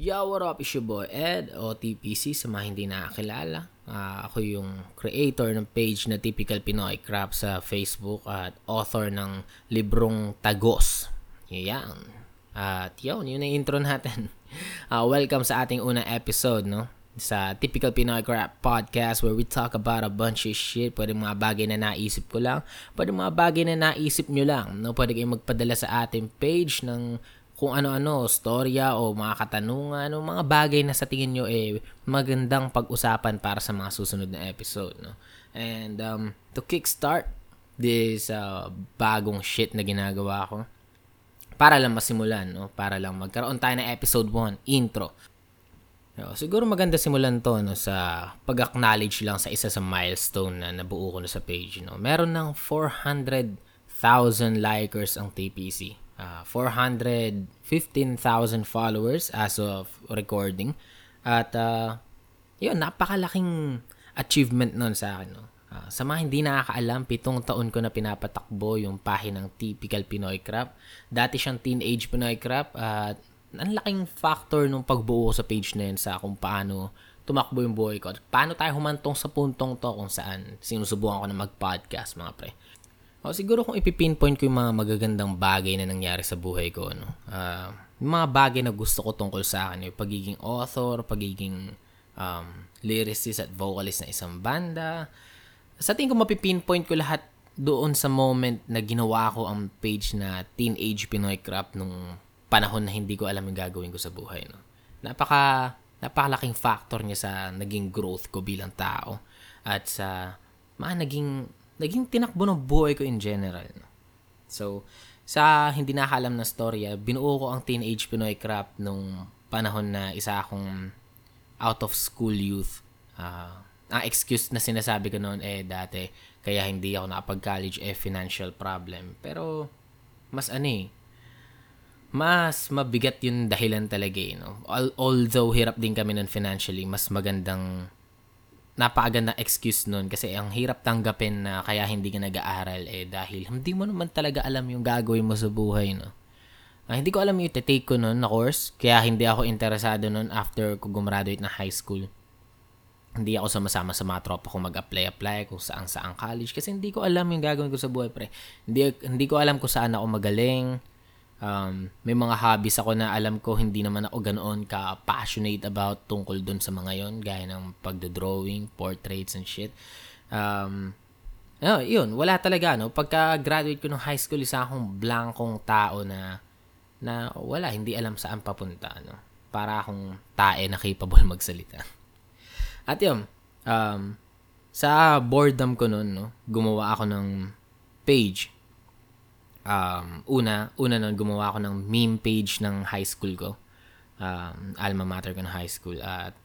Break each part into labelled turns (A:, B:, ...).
A: Yo, what up? It's your boy Ed, o TPC sa mga hindi nakakilala. Uh, ako yung creator ng page na Typical Pinoy Crap sa Facebook at author ng librong Tagos. Yan. At yun, yun ang intro natin. Uh, welcome sa ating unang episode, no? Sa Typical Pinoy Crap Podcast where we talk about a bunch of shit. Pwede mga bagay na naisip ko lang. Pwede mga bagay na naisip nyo lang. No? Pwede kayong magpadala sa ating page ng kung ano-ano, storya o mga katanungan o mga bagay na sa tingin nyo eh magandang pag-usapan para sa mga susunod na episode. No? And um, to kickstart this uh, bagong shit na ginagawa ko, para lang masimulan, no? para lang magkaroon tayo ng episode 1, intro. No, siguro maganda simulan to no, sa pag-acknowledge lang sa isa sa milestone na nabuo ko na sa page. No? Meron ng 400,000 likers ang TPC uh, 415,000 followers as of recording. At uh, yun, napakalaking achievement nun sa akin. No? Uh, sa mga hindi nakakaalam, pitong taon ko na pinapatakbo yung pahinang Typical Pinoy Crap. Dati siyang Teenage Pinoy Crap at uh, ang laking factor nung pagbuo sa page na yun sa kung paano tumakbo yung buhay ko. At paano tayo humantong sa puntong to kung saan sinusubukan ko na mag-podcast mga pre. O, siguro kung ipipinpoint ko yung mga magagandang bagay na nangyari sa buhay ko, no? Uh, yung mga bagay na gusto ko tungkol sa akin, yung pagiging author, pagiging um, lyricist at vocalist ng isang banda. Sa tingin ko mapipinpoint ko lahat doon sa moment na ginawa ko ang page na Teenage Pinoy Crap nung panahon na hindi ko alam yung gagawin ko sa buhay. No? Napaka, napakalaking factor niya sa naging growth ko bilang tao at sa mga naging naging tinakbo ng buhay ko in general. So, sa hindi nakakalam na storya, binuo ko ang Teenage Pinoy Crap nung panahon na isa akong out of school youth. Uh, ang excuse na sinasabi ko noon eh dati kaya hindi ako nakapag-college eh financial problem. Pero mas ano eh, mas mabigat yung dahilan talaga eh. No? Although hirap din kami nun financially, mas magandang napakagandang excuse nun kasi ang hirap tanggapin na kaya hindi ka nag-aaral eh dahil hindi mo naman talaga alam yung gagawin mo sa buhay, no? Uh, hindi ko alam yung take ko nun na course, kaya hindi ako interesado nun after ko gumraduate na high school. Hindi ako sumasama sa mga tropa kung mag-apply-apply kung saan saan college kasi hindi ko alam yung gagawin ko sa buhay, pre. Hindi, hindi ko alam kung saan ako magaling, Um, may mga hobbies ako na alam ko hindi naman ako ganoon ka passionate about tungkol dun sa mga yon gaya ng pagdo-drawing, portraits and shit. Um, oh, yun, wala talaga no. Pagka graduate ko ng high school, isa akong blankong tao na na wala, hindi alam saan papunta no. Para akong tae na capable magsalita. At yun, um, sa boredom ko noon, no, gumawa ako ng page um, una, una nun, gumawa ako ng meme page ng high school ko. Um, alma mater ko ng high school. At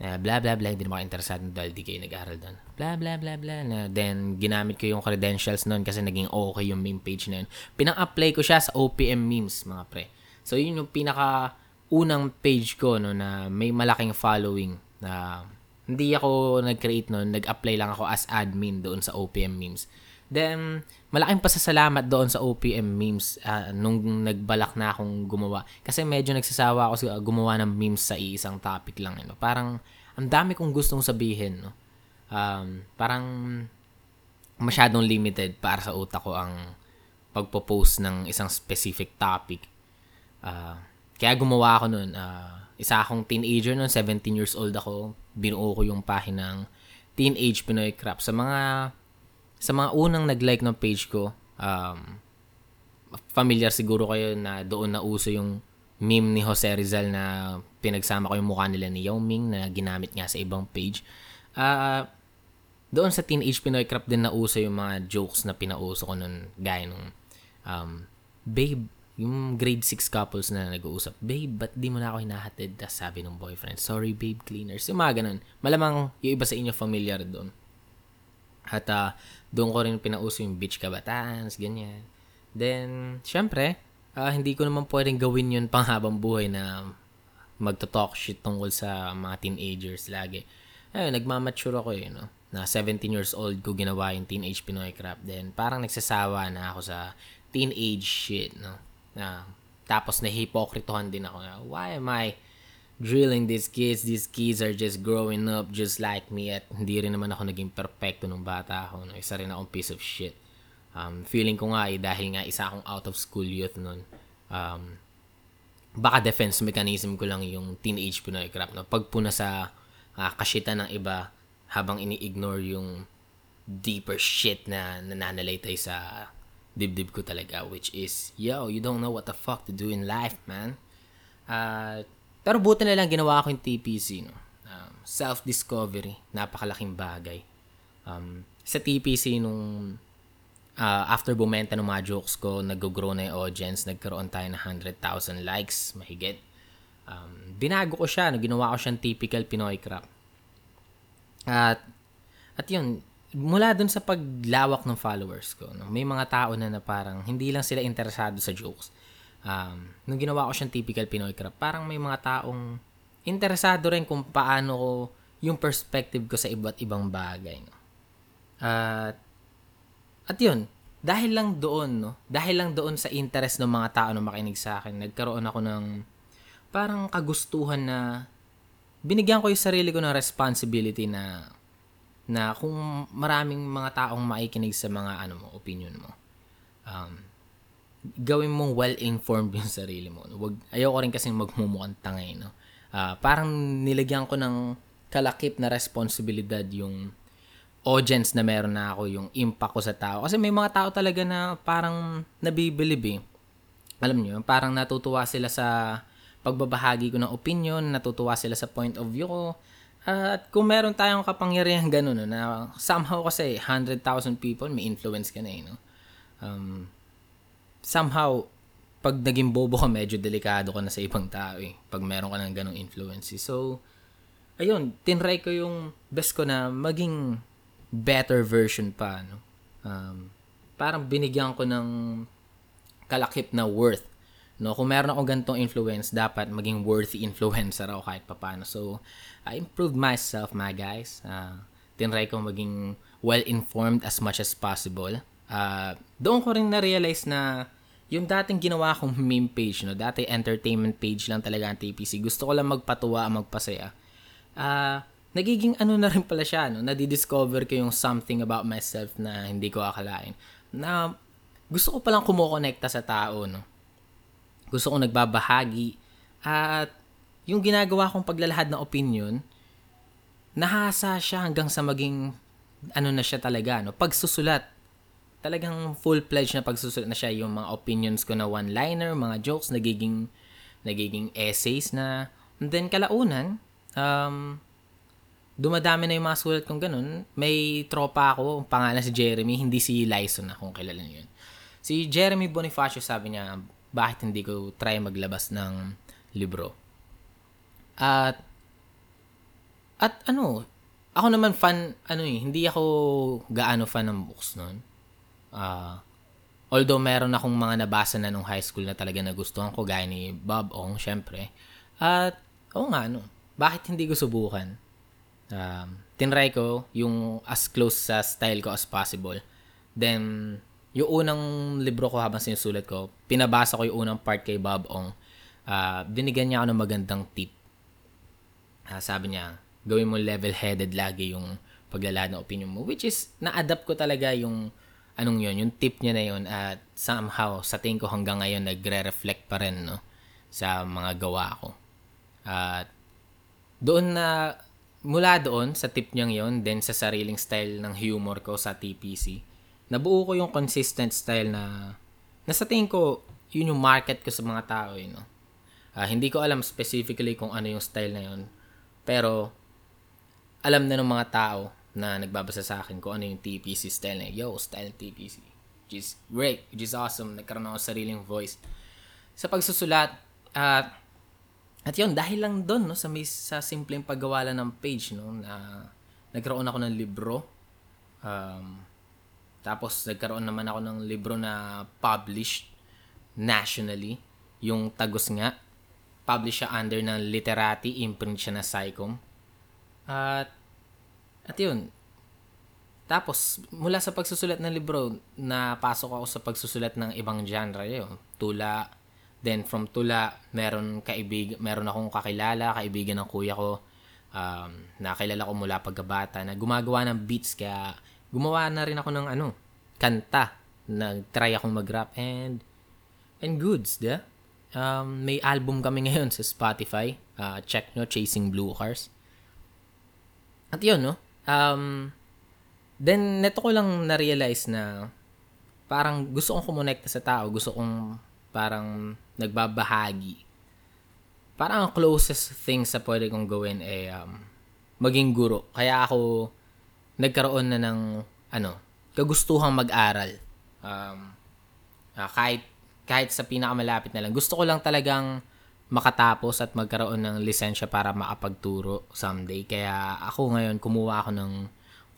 A: uh, blah blah blah, hindi naman ako interesado dahil di kayo nag-aaral doon. Blah blah blah blah. Na, then, ginamit ko yung credentials noon kasi naging okay yung meme page na yun. Pinang-apply ko siya sa OPM memes, mga pre. So, yun yung pinaka unang page ko no, na may malaking following na hindi ako nag-create noon, nag-apply lang ako as admin doon sa OPM memes. Then, malaking pasasalamat doon sa OPM memes uh, nung nagbalak na akong gumawa. Kasi medyo nagsasawa ako sa gumawa ng memes sa isang topic lang. You know? Parang, ang dami kong gustong sabihin. No? Um, parang, masyadong limited para sa utak ko ang pagpo-post ng isang specific topic. Uh, kaya gumawa ako noon. Uh, isa akong teenager noon, 17 years old ako. Binuo ko yung pahinang Teenage Pinoy Crap. Sa mga sa mga unang nag-like ng page ko, um, familiar siguro kayo na doon na uso yung meme ni Jose Rizal na pinagsama ko yung mukha nila ni Yao Ming na ginamit nga sa ibang page. Uh, doon sa Teenage Pinoy Crap din na uso yung mga jokes na pinauso ko nun gaya nung um, Babe, yung grade 6 couples na nag-uusap, Babe, ba't di mo na ako hinahatid? Tapos sabi ng boyfriend, Sorry babe, cleaners. Yung mga ganun. Malamang yung iba sa inyo familiar doon. At uh, doon ko rin pinauso yung beach kabataan, ganyan. Then, syempre, uh, hindi ko naman pwedeng gawin yun panghabang buhay na magto-talk shit tungkol sa mga teenagers lagi. Ayun, nagmamature ako eh, no? Na 17 years old ko ginawa yung teenage Pinoy crap. Then, parang nagsasawa na ako sa teenage shit, no? Na, tapos nahipokritohan din ako na, why am I drilling these kids. These kids are just growing up just like me at hindi rin naman ako naging perfecto nung bata ako. No? Isa rin akong piece of shit. Um, feeling ko nga eh, dahil nga isa akong out of school youth nun, um, baka defense mechanism ko lang yung teenage Pinoy crap. No? Pagpuna sa uh, kashitan ng iba habang ini-ignore yung deeper shit na nananalaytay sa dibdib ko talaga which is, yo, you don't know what the fuck to do in life, man. Uh, pero buti na lang ginawa ko yung TPC, no? Um, self-discovery, napakalaking bagay. Um, sa TPC, nung uh, after bumenta ng mga jokes ko, nag-grow na yung audience, nagkaroon tayo ng 100,000 likes, mahigit. Um, binago ko siya, no? ginawa ko siyang typical Pinoy crap. At, at yun, mula dun sa paglawak ng followers ko, no? may mga tao na na parang hindi lang sila interesado sa jokes um, nung ginawa ko siyang typical Pinoy crap, parang may mga taong interesado rin kung paano ko yung perspective ko sa iba't ibang bagay. No? At, at yun, dahil lang doon, no? dahil lang doon sa interest ng mga tao na makinig sa akin, nagkaroon ako ng parang kagustuhan na binigyan ko yung sarili ko ng responsibility na na kung maraming mga taong maikinig sa mga ano mo, opinion mo. Um, gawin mong well-informed yung sarili mo. Wag, ayoko rin kasi magmumukhang tangay. No? Uh, parang nilagyan ko ng kalakip na responsibilidad yung audience na meron na ako, yung impact ko sa tao. Kasi may mga tao talaga na parang nabibilib eh. Alam niyo, parang natutuwa sila sa pagbabahagi ko ng opinion, natutuwa sila sa point of view ko. At kung meron tayong kapangyarihan ganun, no, na somehow kasi 100,000 people, may influence ka na eh. No? Um, somehow, pag naging bobo ka, medyo delikado ka na sa ibang tao eh. Pag meron ka ng ganong influence. So, ayun, tinry ko yung best ko na maging better version pa. No? Um, parang binigyan ko ng kalakip na worth. No, kung meron akong ganitong influence, dapat maging worthy influencer ako kahit papano. So, I improved myself, my guys. Uh, tinry ko maging well-informed as much as possible. Uh, doon ko rin na-realize na yung dating ginawa kong meme page, no, dati entertainment page lang talaga ang TPC. Gusto ko lang magpatuwa, magpasaya. Ah, uh, nagiging ano na rin pala siya, no? Nadi-discover ko yung something about myself na hindi ko akalain. Na gusto ko palang kumukonekta sa tao, no? Gusto ko nagbabahagi at yung ginagawa kong paglalahad ng opinion, nahasa siya hanggang sa maging ano na siya talaga, no? Pagsusulat talagang full-fledged na pagsusulat na siya yung mga opinions ko na one-liner, mga jokes, nagiging nagiging essays na and then kalaunan um, dumadami na yung mga sulat kong ganun. May tropa ako, pangalan si Jeremy, hindi si Lyson na kung kilala niyo yun. Si Jeremy Bonifacio sabi niya, bakit hindi ko try maglabas ng libro? At at ano, ako naman fan, ano eh, hindi ako gaano fan ng books noon Uh, although meron akong mga nabasa na nung high school na talaga nagustuhan ko, gaya ni Bob Ong, syempre. At, oo nga, no, bakit hindi ko subukan? Um, tinry ko yung as close sa style ko as possible. Then, yung unang libro ko habang sinusulat ko, pinabasa ko yung unang part kay Bob Ong. Uh, binigyan niya ako ng magandang tip. Uh, sabi niya, gawin mo level-headed lagi yung paglalahad ng opinion mo. Which is, na-adapt ko talaga yung anong yun, yung tip niya na yun at somehow sa tingin ko hanggang ngayon nagre-reflect pa rin no, sa mga gawa ko. At doon na, mula doon sa tip niyang yon then sa sariling style ng humor ko sa TPC, nabuo ko yung consistent style na, na sa tingin ko, yun yung market ko sa mga tao. Eh, no? Uh, hindi ko alam specifically kung ano yung style na yun. Pero, alam na ng mga tao na nagbabasa sa akin kung ano yung TPC style na yo, style TPC. Which is great, which is awesome. Nagkaroon ako sariling voice. Sa pagsusulat, at uh, at yun, dahil lang doon, no, sa, may, sa simpleng paggawa lang ng page, no, na nagkaroon ako ng libro. Um, tapos, nagkaroon naman ako ng libro na published nationally. Yung Tagos nga. Published siya under ng Literati, imprint siya na Psycom. At at yun, tapos, mula sa pagsusulat ng libro, napasok ako sa pagsusulat ng ibang genre. Yun. Tula, Then from Tula, meron kaibig, meron akong kakilala, kaibigan ng kuya ko, um, nakilala ko mula pagkabata na gumagawa ng beats kaya gumawa na rin ako ng ano, kanta. Nag-try akong mag-rap and and goods, yeah? Um, may album kami ngayon sa Spotify. Uh, check nyo, Chasing Blue Cars. At yun, no? Um, then, neto ko lang na-realize na parang gusto kong kumonekta sa tao. Gusto kong parang nagbabahagi. Parang ang closest thing sa pwede kong gawin ay um, maging guro. Kaya ako nagkaroon na ng ano, kagustuhang mag-aral. Um, uh, kahit kahit sa pinakamalapit na lang. Gusto ko lang talagang makatapos at magkaroon ng lisensya para makapagturo someday. Kaya ako ngayon kumuha ako ng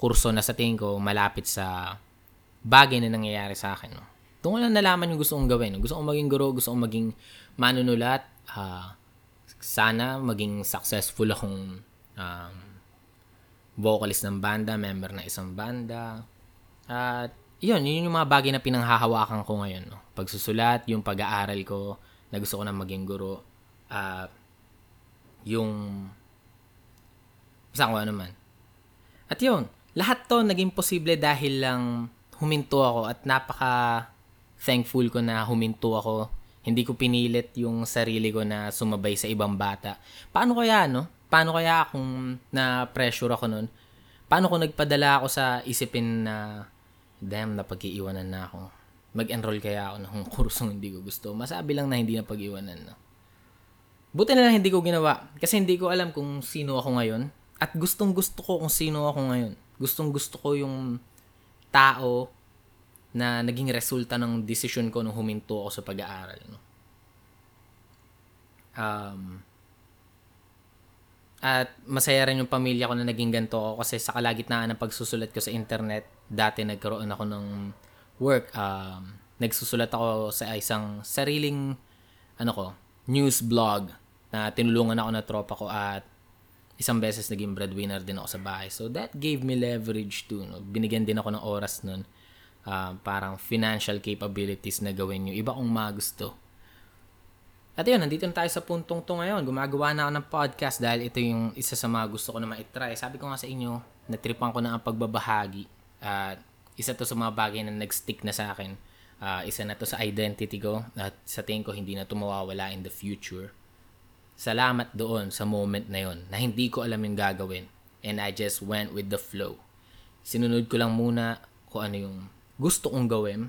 A: kurso na sa tingin ko malapit sa bagay na nangyayari sa akin. No? Doon ko lang nalaman yung gusto kong gawin. Gusto kong maging guro, gusto kong maging manunulat. Uh, sana maging successful akong um, vocalist ng banda, member ng isang banda. At yun, yun yung mga bagay na pinanghahawakan ko ngayon. No? Pagsusulat, yung pag-aaral ko, na gusto ko na maging guro. Uh, yung basta ko ano. At yun, lahat to naging posible dahil lang huminto ako at napaka thankful ko na huminto ako. Hindi ko pinilit yung sarili ko na sumabay sa ibang bata. Paano kaya, no? Paano kaya kung na-pressure ako nun? Paano ko nagpadala ako sa isipin na damn, napag-iiwanan na ako. Mag-enroll kaya ako ng kursong hindi ko gusto. Masabi lang na hindi na pag-iwanan. No? Buti na lang hindi ko ginawa. Kasi hindi ko alam kung sino ako ngayon. At gustong gusto ko kung sino ako ngayon. Gustong gusto ko yung tao na naging resulta ng desisyon ko nung huminto ako sa pag-aaral. No? Um, at masaya rin yung pamilya ko na naging ganito ako kasi sa kalagitnaan ng pagsusulat ko sa internet, dati nagkaroon ako ng work. Um, nagsusulat ako sa isang sariling ano ko, news blog na tinulungan ako na tropa ko at isang beses naging breadwinner din ako sa bahay. So that gave me leverage too. No? Binigyan din ako ng oras nun. Uh, parang financial capabilities na gawin yung iba kong magusto. At yun, nandito na tayo sa puntong to ngayon. Gumagawa na ako ng podcast dahil ito yung isa sa mga gusto ko na ma-try. Sabi ko nga sa inyo, natripan ko na ang pagbabahagi at isa to sa mga bagay na nag-stick na sa akin. Uh, isa na to sa identity ko at sa tingin ko hindi na to mawawala in the future. Salamat doon sa moment na yon na hindi ko alam yung gagawin and I just went with the flow. Sinunod ko lang muna kung ano yung gusto kong gawin.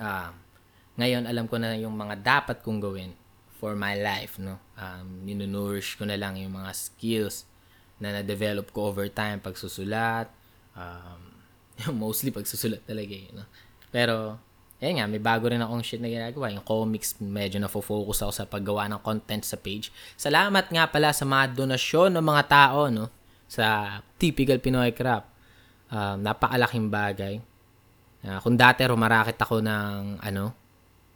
A: Uh, ngayon alam ko na yung mga dapat kong gawin for my life, no? Um, ninunourish ko na lang yung mga skills na na-develop ko over time, pagsusulat, um, mostly pagsusulat talaga eh. No? Pero, eh nga, may bago rin akong shit na ginagawa. Yung comics, medyo na-focus ako sa paggawa ng content sa page. Salamat nga pala sa mga donasyon ng mga tao, no? Sa typical Pinoy crap. Um, napakalaking bagay. Uh, kung dati rumarakit ako ng, ano,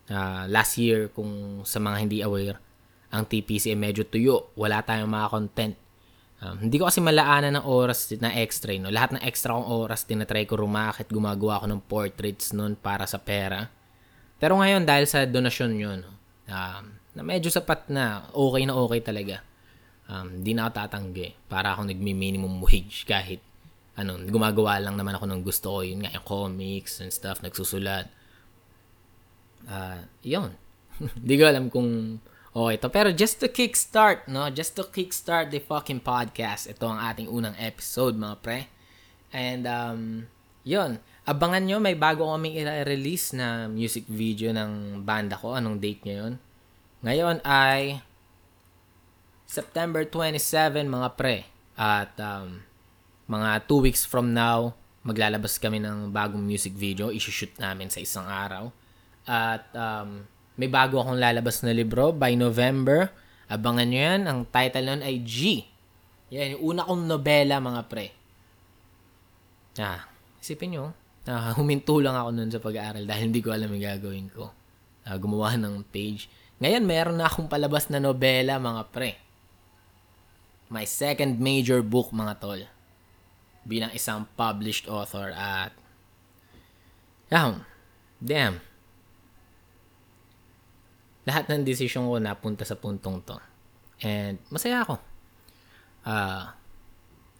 A: uh, last year, kung sa mga hindi aware, ang TPC ay medyo tuyo. Wala tayong mga content Um, hindi ko kasi malaanan ng oras na extra. No? Lahat ng extra kong oras, tinatry ko rumakit, gumagawa ako ng portraits noon para sa pera. Pero ngayon, dahil sa donasyon yun, no? um, na medyo sapat na, okay na okay talaga. Um, di na ako tatanggi para ako nagmi-minimum wage kahit ano, gumagawa lang naman ako ng gusto ko. Yun nga, yung comics and stuff, nagsusulat. Uh, yun. Hindi ko alam kung Okay to. Pero just to kickstart, no? Just to kickstart the fucking podcast. Ito ang ating unang episode, mga pre. And, um, yun. Abangan nyo, may bago kaming i-release na music video ng banda ko. Anong date nyo yun? Ngayon ay September 27, mga pre. At, um, mga 2 weeks from now, maglalabas kami ng bagong music video. Isushoot namin sa isang araw. At, um, may bago akong lalabas na libro by November. Abangan nyo yan. Ang title nun ay G. Yan, yung una kong nobela, mga pre. Ah, isipin nyo, ah, huminto lang ako nun sa pag-aaral dahil hindi ko alam yung gagawin ko. Ah, gumawa ng page. Ngayon, meron na akong palabas na nobela, mga pre. My second major book, mga tol. Bilang isang published author at... Yeah, damn lahat ng desisyon ko napunta sa puntong to. And masaya ako. Uh,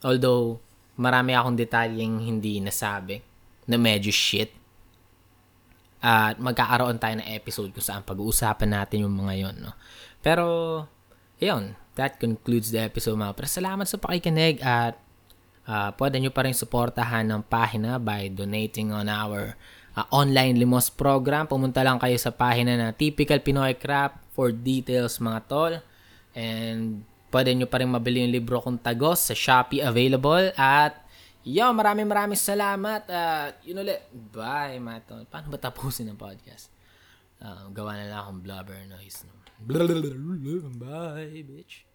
A: although, marami akong detalyeng hindi nasabi na medyo shit. At magkakaroon tayo ng episode kung saan pag-uusapan natin yung mga yon. No? Pero, yun, that concludes the episode mga pre. Salamat sa pakikinig at uh, pwede nyo pa rin suportahan ng pahina by donating on our uh, online limos program. Pumunta lang kayo sa pahina na Typical Pinoy Crap for details mga tol. And pwede nyo pa rin mabili yung libro kong tagos sa Shopee available. At yo, maraming maraming salamat. At uh, yun ulit. Bye mga tol. Paano ba tapusin ang podcast? Uh, gawa na lang akong blubber noise. No? Bye, bitch.